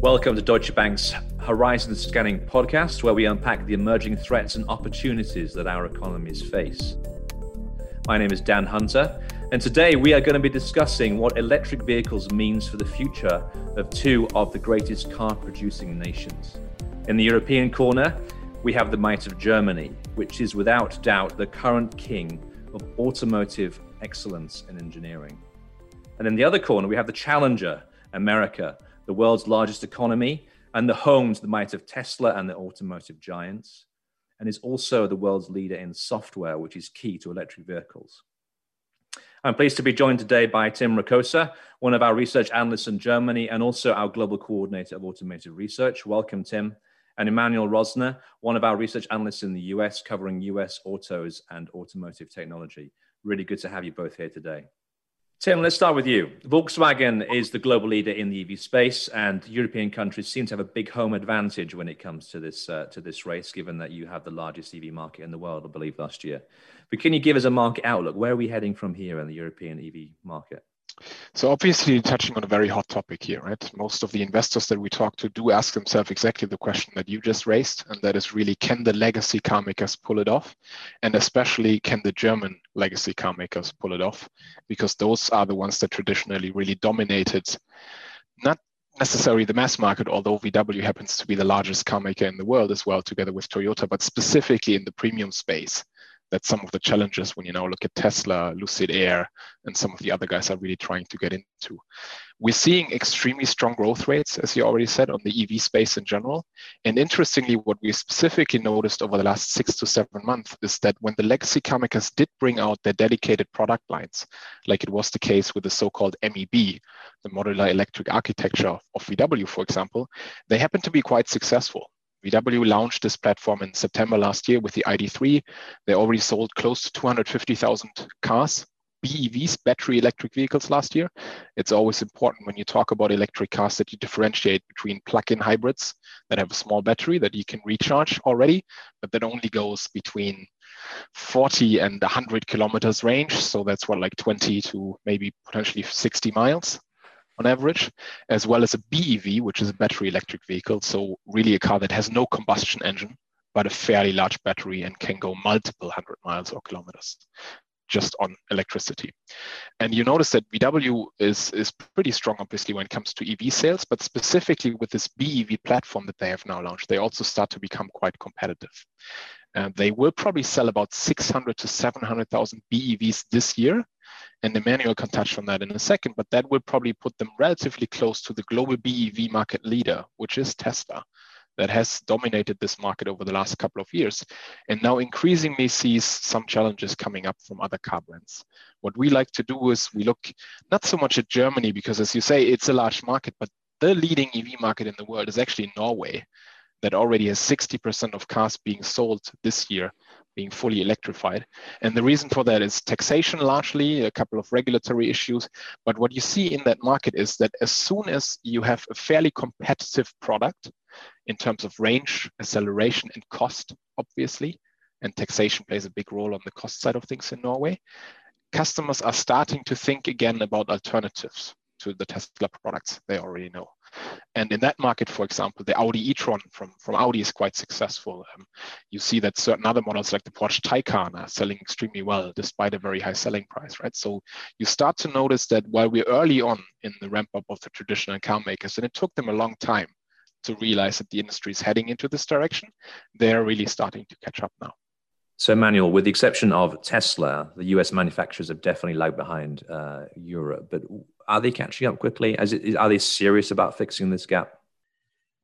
Welcome to Deutsche Bank's Horizon Scanning podcast, where we unpack the emerging threats and opportunities that our economies face. My name is Dan Hunter, and today we are going to be discussing what electric vehicles means for the future of two of the greatest car producing nations. In the European corner, we have the might of Germany, which is without doubt the current king of automotive excellence and engineering. And in the other corner, we have the challenger, America, the world's largest economy, and the home to the might of Tesla and the automotive giants, and is also the world's leader in software, which is key to electric vehicles. I'm pleased to be joined today by Tim Rokossa, one of our research analysts in Germany and also our global coordinator of automotive research. Welcome, Tim. And Emmanuel Rosner, one of our research analysts in the US, covering US autos and automotive technology. Really good to have you both here today. Tim, let's start with you. Volkswagen is the global leader in the EV space, and European countries seem to have a big home advantage when it comes to this uh, to this race, given that you have the largest EV market in the world, I believe, last year. But can you give us a market outlook? Where are we heading from here in the European EV market? So obviously touching on a very hot topic here, right? Most of the investors that we talk to do ask themselves exactly the question that you just raised, and that is really can the legacy car makers pull it off? And especially can the German legacy car makers pull it off? Because those are the ones that traditionally really dominated not necessarily the mass market, although VW happens to be the largest car maker in the world as well, together with Toyota, but specifically in the premium space that's some of the challenges when you now look at Tesla, Lucid Air, and some of the other guys are really trying to get into. We're seeing extremely strong growth rates, as you already said, on the EV space in general. And interestingly, what we specifically noticed over the last six to seven months is that when the legacy car makers did bring out their dedicated product lines, like it was the case with the so-called MEB, the modular electric architecture of VW, for example, they happened to be quite successful. VW launched this platform in September last year with the ID3. They already sold close to 250,000 cars, BEVs, battery electric vehicles last year. It's always important when you talk about electric cars that you differentiate between plug-in hybrids that have a small battery that you can recharge already, but that only goes between 40 and 100 kilometers range. So that's what, like 20 to maybe potentially 60 miles on average, as well as a BEV, which is a battery electric vehicle. So really a car that has no combustion engine, but a fairly large battery and can go multiple hundred miles or kilometers just on electricity. And you notice that VW is, is pretty strong, obviously, when it comes to EV sales, but specifically with this BEV platform that they have now launched, they also start to become quite competitive. And they will probably sell about 600 to 700,000 BEVs this year, and Emmanuel can touch on that in a second, but that will probably put them relatively close to the global BEV market leader, which is Tesla, that has dominated this market over the last couple of years, and now increasingly sees some challenges coming up from other car brands. What we like to do is we look not so much at Germany, because as you say, it's a large market, but the leading EV market in the world is actually Norway that already has 60% of cars being sold this year being fully electrified. And the reason for that is taxation largely, a couple of regulatory issues. But what you see in that market is that as soon as you have a fairly competitive product in terms of range, acceleration, and cost, obviously, and taxation plays a big role on the cost side of things in Norway, customers are starting to think again about alternatives to the Tesla products they already know. And in that market, for example, the Audi e-tron from, from Audi is quite successful. Um, you see that certain other models like the Porsche Taycan are selling extremely well despite a very high selling price, right? So you start to notice that while we're early on in the ramp up of the traditional car makers, and it took them a long time to realize that the industry is heading into this direction, they're really starting to catch up now. So, Manuel, with the exception of Tesla, the US manufacturers have definitely lagged behind uh, Europe. But are they catching up quickly? It, are they serious about fixing this gap?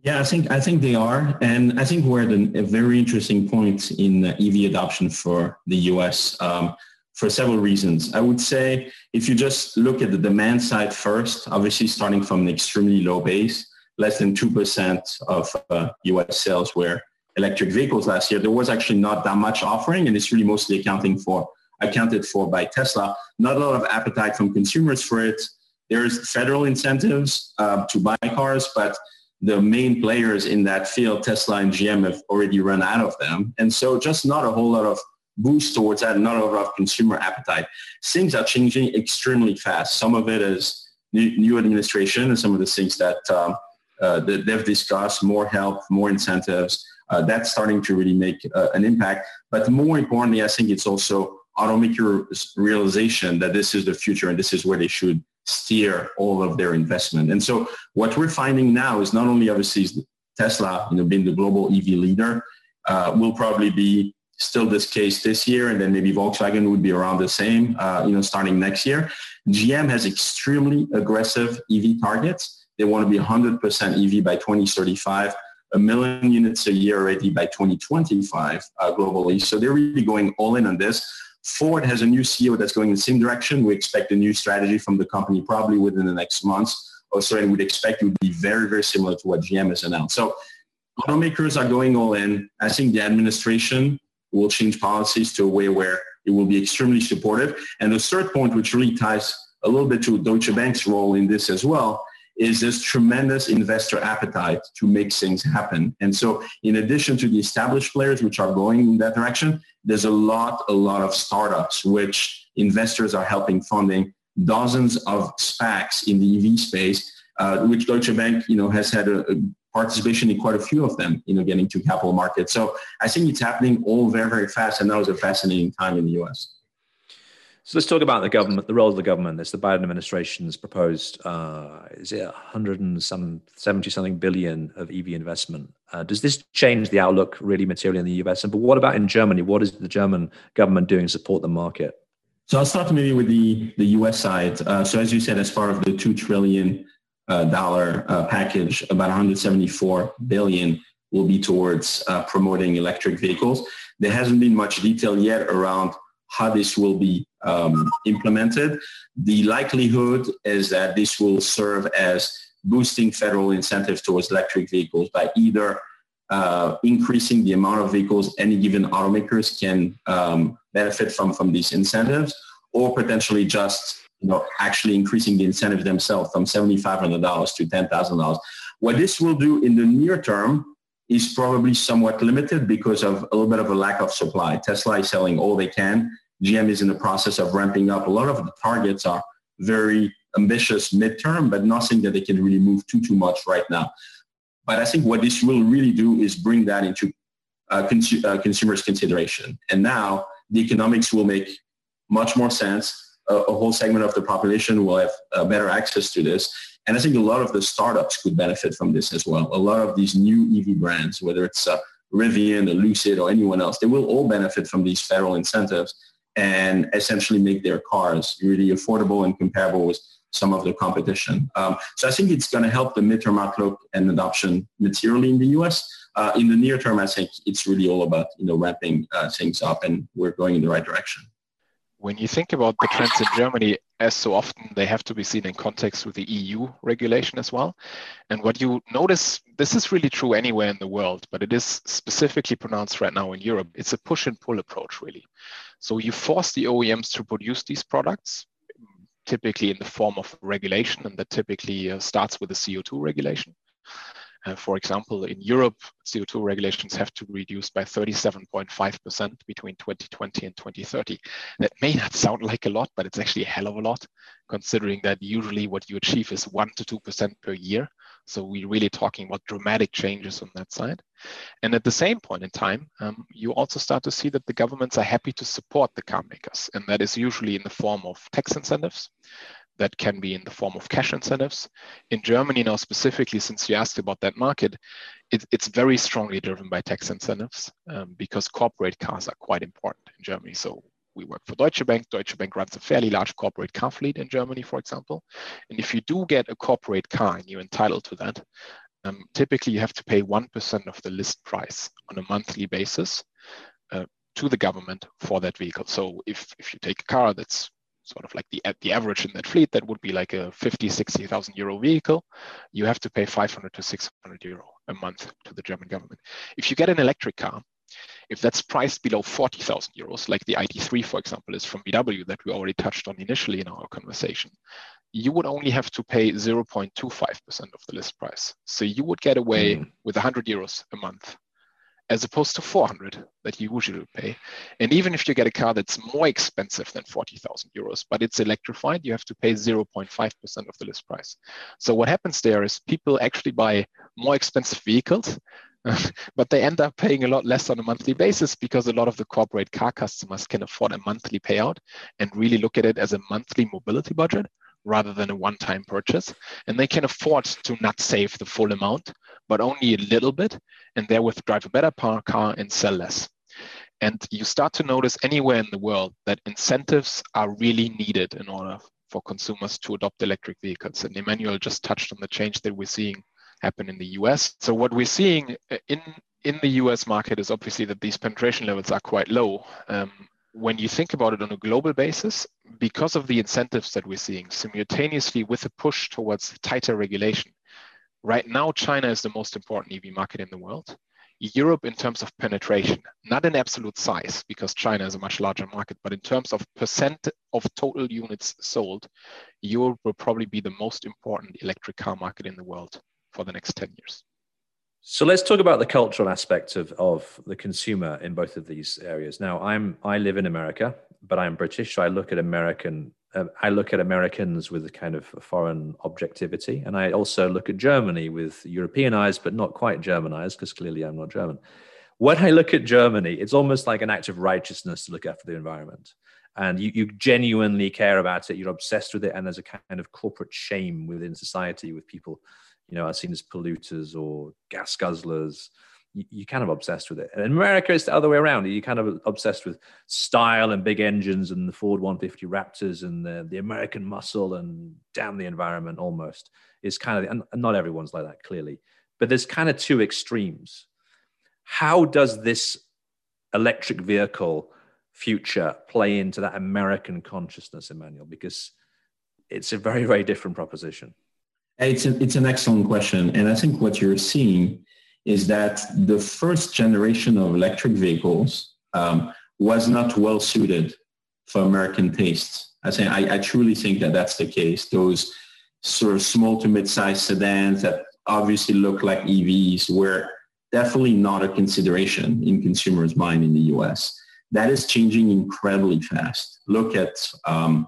Yeah, I think I think they are, and I think we're at a very interesting point in EV adoption for the US um, for several reasons. I would say if you just look at the demand side first, obviously starting from an extremely low base, less than two percent of uh, US sales were electric vehicles last year, there was actually not that much offering, and it's really mostly accounting for accounted for by Tesla. Not a lot of appetite from consumers for it. There's federal incentives uh, to buy cars, but the main players in that field, Tesla and GM, have already run out of them, and so just not a whole lot of boost towards that. Not a lot of consumer appetite. Things are changing extremely fast. Some of it is new, new administration, and some of the things that um, uh, that they've discussed, more help, more incentives. Uh, that's starting to really make uh, an impact. But more importantly, I think it's also automakers' realization that this is the future and this is where they should steer all of their investment. And so what we're finding now is not only obviously Tesla, you know, being the global EV leader, uh, will probably be still this case this year, and then maybe Volkswagen would be around the same, uh, you know, starting next year. GM has extremely aggressive EV targets. They want to be 100% EV by 2035, a million units a year already by 2025 uh, globally. So they're really going all in on this. Ford has a new CEO that's going in the same direction. We expect a new strategy from the company probably within the next months or so, and we'd expect it would be very, very similar to what GM has announced. So automakers are going all in. I think the administration will change policies to a way where it will be extremely supportive. And the third point, which really ties a little bit to Deutsche Bank's role in this as well, is this tremendous investor appetite to make things happen. And so in addition to the established players which are going in that direction, there's a lot, a lot of startups which investors are helping funding dozens of SPACs in the EV space, uh, which Deutsche Bank, you know, has had a, a participation in quite a few of them, you know, getting to capital markets. So I think it's happening all very, very fast, and that was a fascinating time in the U.S. So let's talk about the government, the role of the government. It's the Biden administration's proposed, uh, is it 170 something billion of EV investment? Uh, does this change the outlook really materially in the US? And but what about in Germany? What is the German government doing to support the market? So I'll start maybe with the, the US side. Uh, so as you said, as part of the $2 trillion uh, uh, package, about 174 billion will be towards uh, promoting electric vehicles. There hasn't been much detail yet around how this will be um, implemented. The likelihood is that this will serve as boosting federal incentives towards electric vehicles by either uh, increasing the amount of vehicles any given automakers can um, benefit from from these incentives, or potentially just you know actually increasing the incentive themselves from seventy five hundred dollars to ten thousand dollars. What this will do in the near term is probably somewhat limited because of a little bit of a lack of supply. Tesla is selling all they can. GM is in the process of ramping up. A lot of the targets are very ambitious midterm, but nothing that they can really move too, too much right now. But I think what this will really do is bring that into uh, cons- uh, consumers' consideration. And now the economics will make much more sense. A whole segment of the population will have uh, better access to this. And I think a lot of the startups could benefit from this as well. A lot of these new EV brands, whether it's uh, Rivian or Lucid or anyone else, they will all benefit from these federal incentives and essentially make their cars really affordable and comparable with some of the competition. Um, so I think it's going to help the midterm outlook and adoption materially in the U.S. Uh, in the near term, I think it's really all about you know ramping uh, things up, and we're going in the right direction. When you think about the trends in Germany, as so often, they have to be seen in context with the EU regulation as well. And what you notice, this is really true anywhere in the world, but it is specifically pronounced right now in Europe. It's a push and pull approach, really. So you force the OEMs to produce these products, typically in the form of regulation, and that typically uh, starts with a CO2 regulation. Uh, for example, in Europe, CO2 regulations have to be reduced by 37.5% between 2020 and 2030. That may not sound like a lot, but it's actually a hell of a lot, considering that usually what you achieve is 1 to 2% per year. So we're really talking about dramatic changes on that side. And at the same point in time, um, you also start to see that the governments are happy to support the car makers. And that is usually in the form of tax incentives. That can be in the form of cash incentives. In Germany now specifically, since you asked about that market, it, it's very strongly driven by tax incentives um, because corporate cars are quite important in Germany. So we work for Deutsche Bank. Deutsche Bank runs a fairly large corporate car fleet in Germany, for example. And if you do get a corporate car and you're entitled to that, um, typically you have to pay 1% of the list price on a monthly basis uh, to the government for that vehicle. So if, if you take a car that's sort of like the, the average in that fleet, that would be like a 50, 60,000 euro vehicle, you have to pay 500 to 600 euro a month to the German government. If you get an electric car, if that's priced below 40,000 euros, like the ID3, for example, is from VW that we already touched on initially in our conversation, you would only have to pay 0.25% of the list price. So you would get away mm. with 100 euros a month. As opposed to 400 that you usually pay. And even if you get a car that's more expensive than 40,000 euros, but it's electrified, you have to pay 0.5% of the list price. So what happens there is people actually buy more expensive vehicles, but they end up paying a lot less on a monthly basis because a lot of the corporate car customers can afford a monthly payout and really look at it as a monthly mobility budget rather than a one-time purchase. And they can afford to not save the full amount, but only a little bit, and therewith drive a better car and sell less. And you start to notice anywhere in the world that incentives are really needed in order for consumers to adopt electric vehicles. And Emmanuel just touched on the change that we're seeing happen in the US. So what we're seeing in in the US market is obviously that these penetration levels are quite low. Um, when you think about it on a global basis, because of the incentives that we're seeing simultaneously with a push towards tighter regulation, right now China is the most important EV market in the world. Europe, in terms of penetration, not in absolute size, because China is a much larger market, but in terms of percent of total units sold, Europe will probably be the most important electric car market in the world for the next 10 years. So let's talk about the cultural aspect of, of the consumer in both of these areas. Now, I'm I live in America, but I'm British, so I look at American uh, I look at Americans with a kind of foreign objectivity, and I also look at Germany with European eyes, but not quite German eyes, because clearly I'm not German. When I look at Germany, it's almost like an act of righteousness to look after the environment, and you, you genuinely care about it. You're obsessed with it, and there's a kind of corporate shame within society with people you know, are seen as polluters or gas guzzlers. You, are kind of obsessed with it. And in America, it's the other way around. You're kind of obsessed with style and big engines and the Ford 150 Raptors and the, the American muscle and damn the environment almost. Is kind of, and not everyone's like that, clearly. But there's kind of two extremes. How does this electric vehicle future play into that American consciousness, Emmanuel? Because it's a very, very different proposition. It's, a, it's an excellent question. And I think what you're seeing is that the first generation of electric vehicles um, was not well suited for American tastes. I, say, I, I truly think that that's the case. Those sort of small to mid-sized sedans that obviously look like EVs were definitely not a consideration in consumers' mind in the US. That is changing incredibly fast. Look at um,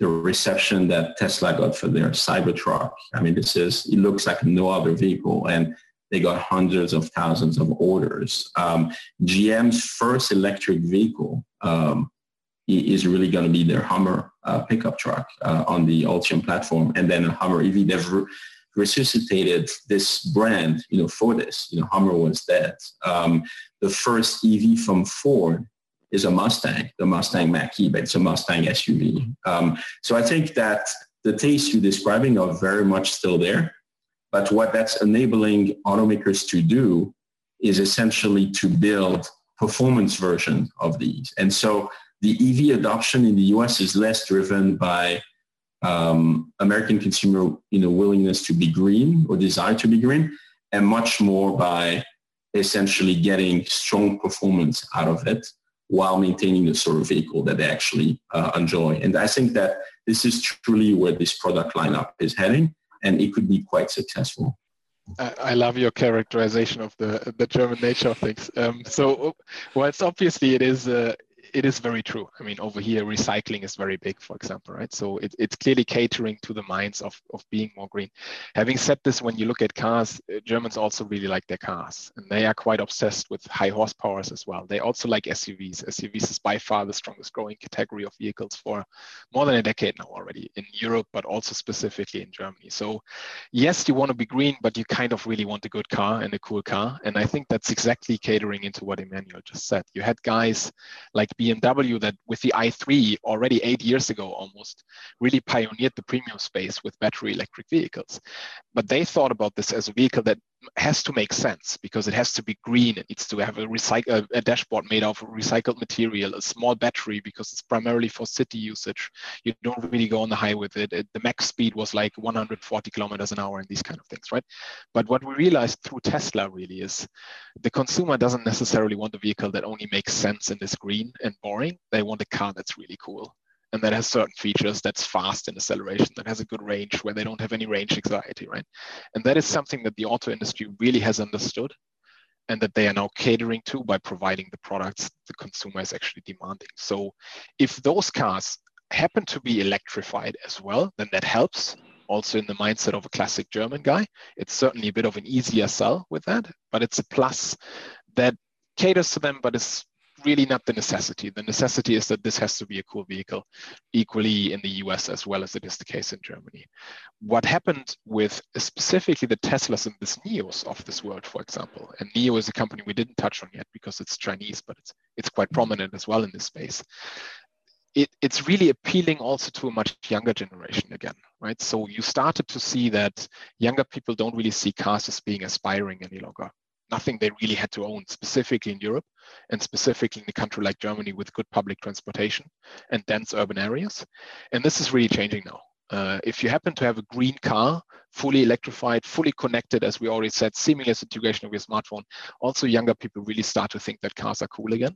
the reception that Tesla got for their Cybertruck. I mean, this is, it looks like no other vehicle and they got hundreds of thousands of orders. Um, GM's first electric vehicle um, is really going to be their Hummer uh, pickup truck uh, on the Ultium platform. And then a Hummer EV, they've re- resuscitated this brand, you know, for this. You know, Hummer was dead. Um, the first EV from Ford is a Mustang, the Mustang Mach-E, but it's a Mustang SUV. Um, so I think that the tastes you're describing are very much still there. But what that's enabling automakers to do is essentially to build performance version of these. And so the EV adoption in the US is less driven by um, American consumer you know, willingness to be green or desire to be green, and much more by essentially getting strong performance out of it while maintaining the sort of vehicle that they actually uh, enjoy. And I think that this is truly where this product lineup is heading, and it could be quite successful. I love your characterization of the the German nature of things. Um, so, well, it's obviously it is uh, it is very true. I mean, over here, recycling is very big, for example, right? So it, it's clearly catering to the minds of, of being more green. Having said this, when you look at cars, uh, Germans also really like their cars, and they are quite obsessed with high horsepowers as well. They also like SUVs. SUVs is by far the strongest growing category of vehicles for more than a decade now already in Europe, but also specifically in Germany. So, yes, you want to be green, but you kind of really want a good car and a cool car. And I think that's exactly catering into what Emmanuel just said. You had guys like BMW that with the i3 already eight years ago almost really pioneered the premium space with battery electric vehicles. But they thought about this as a vehicle that has to make sense because it has to be green. It needs to have a recycle uh, a dashboard made of recycled material, a small battery because it's primarily for city usage. You don't really go on the highway with it. it. The max speed was like 140 kilometers an hour and these kind of things, right? But what we realized through Tesla really is the consumer doesn't necessarily want a vehicle that only makes sense and is green and boring. They want a car that's really cool and that has certain features that's fast in acceleration, that has a good range where they don't have any range anxiety, right? And that is something that the auto industry really has understood. and that they are now catering to by providing the products the consumer is actually demanding. So if those cars happen to be electrified as well, then that helps. Also in the mindset of a classic German guy, it's certainly a bit of an easier sell with that, but it's a plus that caters to them, but it's really not the necessity. The necessity is that this has to be a cool vehicle, equally in the US as well as it is the case in Germany. What happened with specifically the Teslas and the NIOs of this world, for example, and NIO is a company we didn't touch on yet because it's Chinese, but it's it's quite prominent as well in this space. It, it's really appealing also to a much younger generation again, right? So you started to see that younger people don't really see cars as being aspiring any longer nothing they really had to own, specifically in Europe and specifically in a country like Germany with good public transportation and dense urban areas. And this is really changing now. Uh, if you happen to have a green car, fully electrified, fully connected, as we already said, seamless integration of your smartphone, also younger people really start to think that cars are cool again.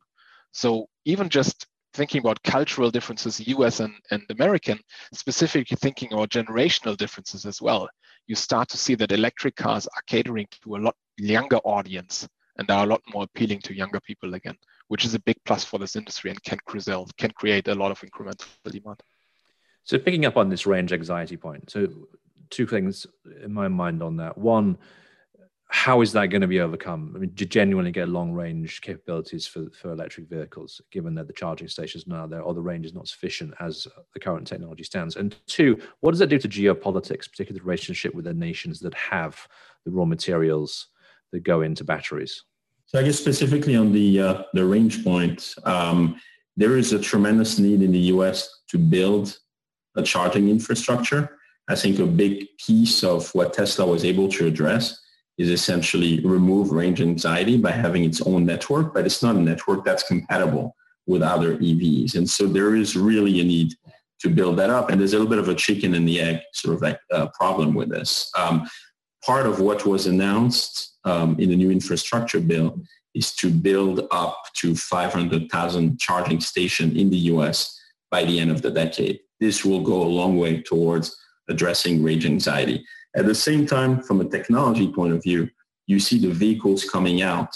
So even just thinking about cultural differences, US and, and American, specifically thinking about generational differences as well, you start to see that electric cars are catering to a lot younger audience and are a lot more appealing to younger people again, which is a big plus for this industry and can, can create a lot of incremental demand. So picking up on this range anxiety point, so two things in my mind on that. One, how is that going to be overcome? I mean, to genuinely get long range capabilities for, for electric vehicles, given that the charging stations now there or the range is not sufficient as the current technology stands? And two, what does that do to geopolitics, particularly the relationship with the nations that have the raw materials that go into batteries? So I guess specifically on the uh, the range point, um, there is a tremendous need in the U.S. to build a charging infrastructure. I think a big piece of what Tesla was able to address is essentially remove range anxiety by having its own network, but it's not a network that's compatible with other EVs. And so there is really a need to build that up. And there's a little bit of a chicken and the egg sort of like uh, problem with this. Um, part of what was announced um, in the new infrastructure bill is to build up to 500,000 charging stations in the US by the end of the decade. This will go a long way towards addressing range anxiety. At the same time, from a technology point of view, you see the vehicles coming out,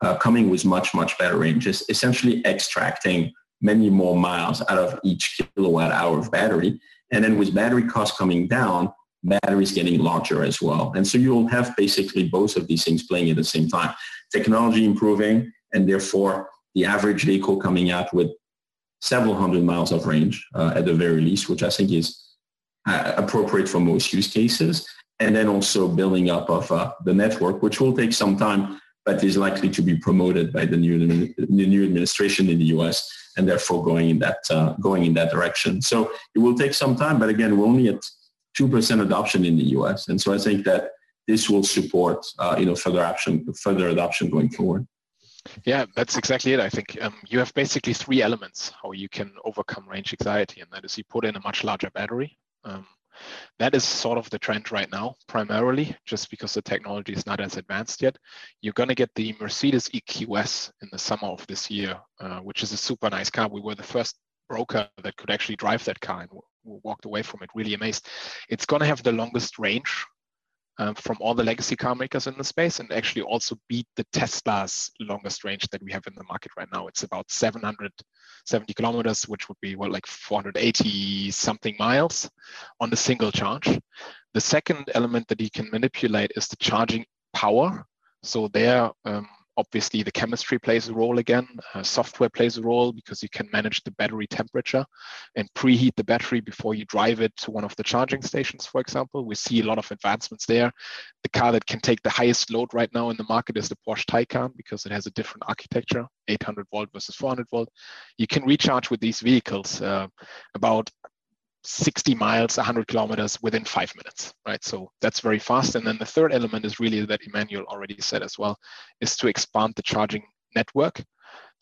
uh, coming with much, much better ranges, essentially extracting many more miles out of each kilowatt hour of battery. And then with battery costs coming down, batteries getting larger as well. And so you'll have basically both of these things playing at the same time. Technology improving and therefore the average vehicle coming out with several hundred miles of range uh, at the very least, which I think is uh, appropriate for most use cases. And then also building up of uh, the network, which will take some time, but is likely to be promoted by the new, the new administration in the U.S. and therefore going in that uh, going in that direction. So it will take some time, but again, we're only at two percent adoption in the U.S. And so I think that this will support uh, you know further action, further adoption going forward. Yeah, that's exactly it. I think um, you have basically three elements how you can overcome range anxiety, and that is you put in a much larger battery, um, that is sort of the trend right now, primarily, just because the technology is not as advanced yet. You're going to get the Mercedes EQS in the summer of this year, uh, which is a super nice car. We were the first broker that could actually drive that car and walked away from it really amazed. It's going to have the longest range um, from all the legacy car makers in the space and actually also beat the Tesla's longest range that we have in the market right now. It's about 770 kilometers, which would be what like 480 something miles on a single charge. The second element that you can manipulate is the charging power. So there, um, obviously the chemistry plays a role again uh, software plays a role because you can manage the battery temperature and preheat the battery before you drive it to one of the charging stations for example. We see a lot of advancements there. The car that can take the highest load right now in the market is the porsche taycan because it has a different architecture 800 volt versus 400 volt. You can recharge with these vehicles uh, about 60 miles, 100 kilometers within five minutes, right? So that's very fast. And then the third element is really that Emmanuel already said as well, is to expand the charging network.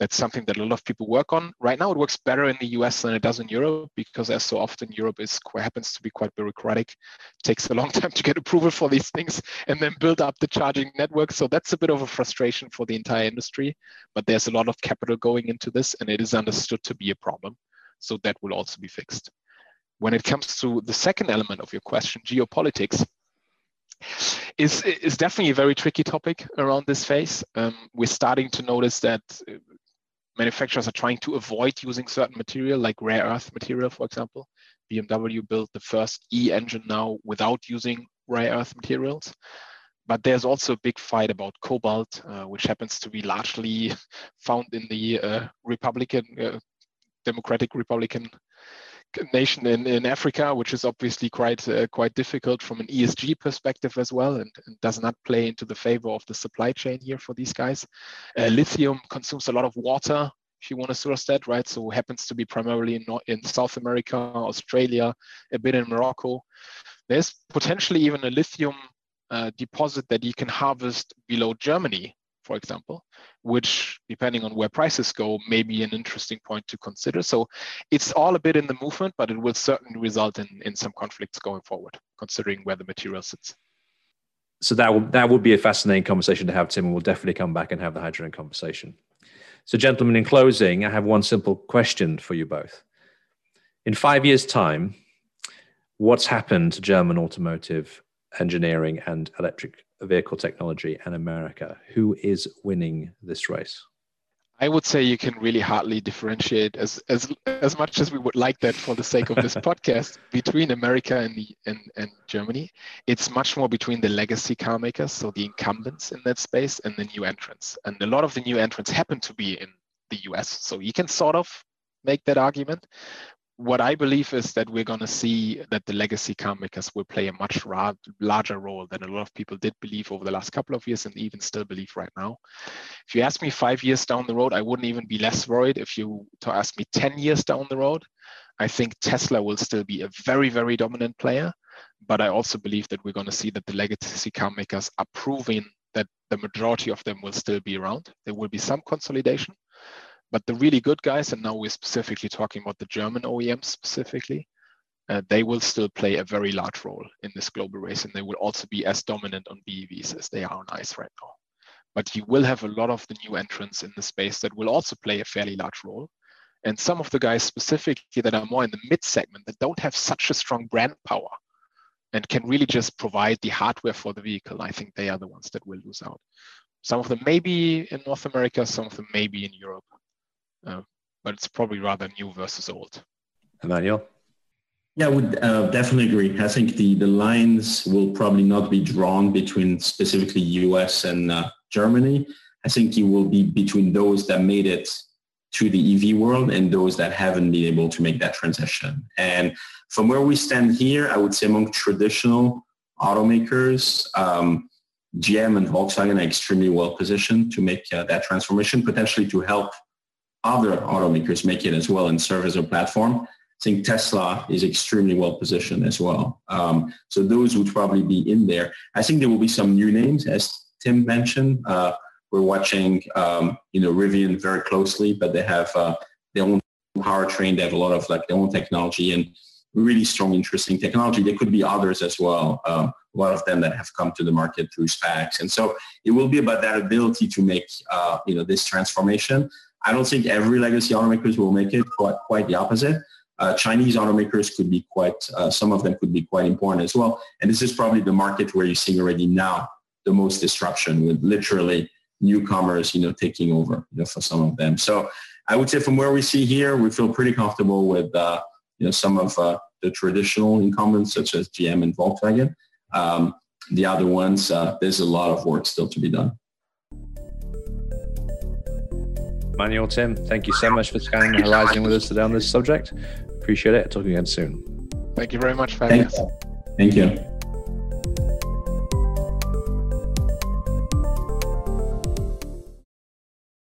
That's something that a lot of people work on. Right now, it works better in the US than it does in Europe because, as so often, Europe is happens to be quite bureaucratic. It takes a long time to get approval for these things and then build up the charging network. So that's a bit of a frustration for the entire industry. But there's a lot of capital going into this, and it is understood to be a problem. So that will also be fixed when it comes to the second element of your question, geopolitics, is is definitely a very tricky topic around this phase. Um, we're starting to notice that uh, manufacturers are trying to avoid using certain material, like rare earth material, for example. BMW built the first E engine now without using rare earth materials. But there's also a big fight about cobalt, uh, which happens to be largely found in the uh, Republican, uh, Democratic Republican nation in, in Africa, which is obviously quite uh, quite difficult from an ESG perspective as well, and, and, does not play into the favor of the supply chain here for these guys. Uh, lithium consumes a lot of water if you want to source that, right? So happens to be primarily in, in South America, Australia, a bit in Morocco. There's potentially even a lithium uh, deposit that you can harvest below Germany for example, which depending on where prices go, may be an interesting point to consider. So it's all a bit in the movement, but it will certainly result in, in some conflicts going forward, considering where the material sits. So that will, that would be a fascinating conversation to have, Tim, and we'll definitely come back and have the hydrogen conversation. So, gentlemen, in closing, I have one simple question for you both. In five years' time, what's happened to German automotive engineering and electric vehicle technology and America. Who is winning this race? I would say you can really hardly differentiate as as as much as we would like that for the sake of this podcast between America and the and, and Germany. It's much more between the legacy car makers, so the incumbents in that space, and the new entrants. And a lot of the new entrants happen to be in the US. So you can sort of make that argument what I believe is that we're going to see that the legacy car makers will play a much ra- larger role than a lot of people did believe over the last couple of years and even still believe right now. If you ask me five years down the road, I wouldn't even be less worried. If you to ask me 10 years down the road, I think Tesla will still be a very, very dominant player. But I also believe that we're going to see that the legacy car makers are proving that the majority of them will still be around. There will be some consolidation, but the really good guys, and now we're specifically talking about the German OEMs specifically, uh, they will still play a very large role in this global race, and they will also be as dominant on BEVs as they are on ICE right now. But you will have a lot of the new entrants in the space that will also play a fairly large role. And some of the guys specifically that are more in the mid segment that don't have such a strong brand power and can really just provide the hardware for the vehicle, I think they are the ones that will lose out. Some of them may be in North America, some of them may be in Europe. Uh, but it's probably rather new versus old. Emmanuel? Yeah, I would uh, definitely agree. I think the, the lines will probably not be drawn between specifically US and uh, Germany. I think it will be between those that made it to the EV world and those that haven't been able to make that transition. And from where we stand here, I would say among traditional automakers, um, GM and Volkswagen are extremely well positioned to make uh, that transformation, potentially to help other automakers make it as well and serve as a platform. I think Tesla is extremely well positioned as well. Um, so those would probably be in there. I think there will be some new names, as Tim mentioned. Uh, we're watching, um, you know, Rivian very closely, but they have uh, their own powertrain. They have a lot of like their own technology and really strong, interesting technology. There could be others as well. Um, a lot of them that have come to the market through SPACs. And so it will be about that ability to make, uh, you know, this transformation. I don't think every legacy automakers will make it. Quite, quite the opposite. Uh, Chinese automakers could be quite, uh, some of them could be quite important as well. And this is probably the market where you're seeing already now the most disruption with literally newcomers, you know, taking over you know, for some of them. So I would say from where we see here, we feel pretty comfortable with, uh, you know, some of uh, the traditional incumbents such as GM and Volkswagen. Um, the other ones, uh, there's a lot of work still to be done. Manuel, Tim, thank you so much for scanning the horizon with us today on this subject. Appreciate it. Talking again soon. Thank you very much for having us. Thank you.